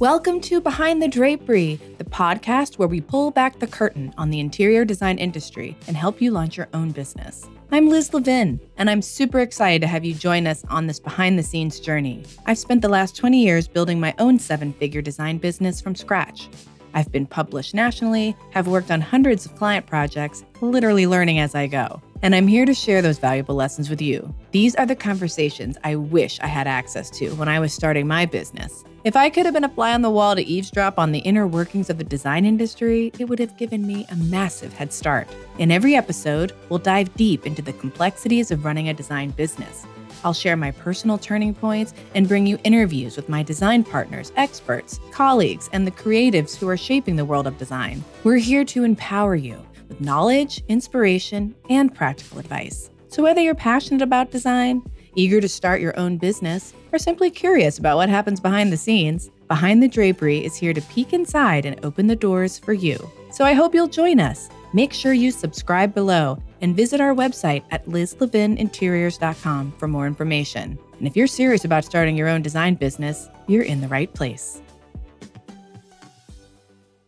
Welcome to Behind the Drapery, the podcast where we pull back the curtain on the interior design industry and help you launch your own business. I'm Liz Levin, and I'm super excited to have you join us on this behind the scenes journey. I've spent the last 20 years building my own seven figure design business from scratch. I've been published nationally, have worked on hundreds of client projects, literally learning as I go. And I'm here to share those valuable lessons with you. These are the conversations I wish I had access to when I was starting my business. If I could have been a fly on the wall to eavesdrop on the inner workings of the design industry, it would have given me a massive head start. In every episode, we'll dive deep into the complexities of running a design business. I'll share my personal turning points and bring you interviews with my design partners, experts, colleagues, and the creatives who are shaping the world of design. We're here to empower you with knowledge, inspiration, and practical advice. So, whether you're passionate about design, eager to start your own business, or simply curious about what happens behind the scenes, Behind the Drapery is here to peek inside and open the doors for you. So I hope you'll join us. Make sure you subscribe below and visit our website at lizlevininteriors.com for more information. And if you're serious about starting your own design business, you're in the right place.